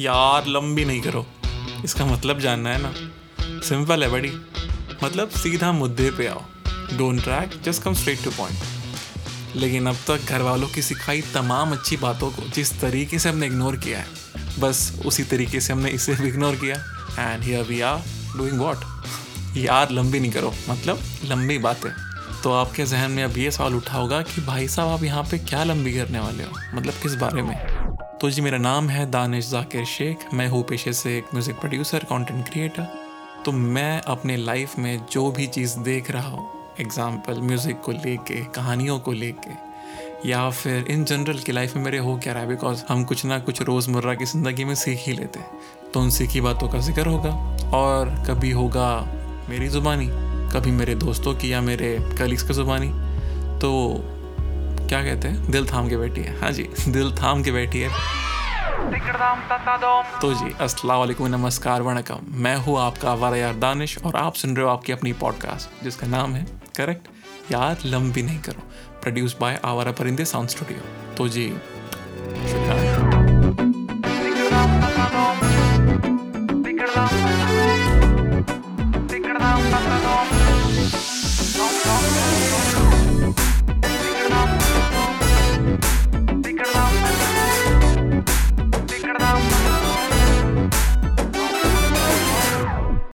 यार, लंबी नहीं करो। इसका मतलब जानना है ना? सिंपल है बड़ी। मतलब सीधा मुद्दे पे आओ। Don't track just come straight to point लेकिन अब तक घर वालों की सिखाई तमाम अच्छी बातों को जिस तरीके से हमने इग्नोर किया है, बस उसी तरीके से हमने इसे भी इग्नोर किया। And here we are doing what यार, लंबी नहीं करो। मतलब लंबी बातें। तो आपके जहन में अब ये सवाल उठा होगा कि भाई साहब, आप यहाँ पे क्या लंबी करने वाले हो? मतलब किस बारे में? तो जी मेरा नाम है दानिश जाकिर शेख। मैं हूँ पेशे से एक म्यूज़िक प्रोड्यूसर कंटेंट क्रिएटर तो मैं अपने लाइफ में जो भी चीज़ देख रहा हूँ एग्ज़ाम्पल म्यूज़िक को लेके, कहानियों को लेके, या फिर इन जनरल की लाइफ में मेरे हो क्या रहा है बिकॉज़ हम कुछ ना कुछ रोज़मर्रा की ज़िंदगी में सीख ही लेते हैं। तो उन सीखी बातों का ज़िक्र होगा, और कभी होगा मेरी ज़ुबानी, कभी मेरे दोस्तों की या मेरे कलीग्स की ज़ुबानी। तो क्या कहते हैं? दिल थाम के बैठी है। हाँ जी, दिल थाम के बैठी है। तो जी वालेकुम नमस्कार, वणकम। मैं हूँ आपका वारा यार दानिश और आप सुन रहे हो आपकी अपनी पॉडकास्ट जिसका नाम है करेक्ट, यार लंबी नहीं करो। प्रोड्यूस बाय आवारा परिंदे साउंड स्टूडियो तो जी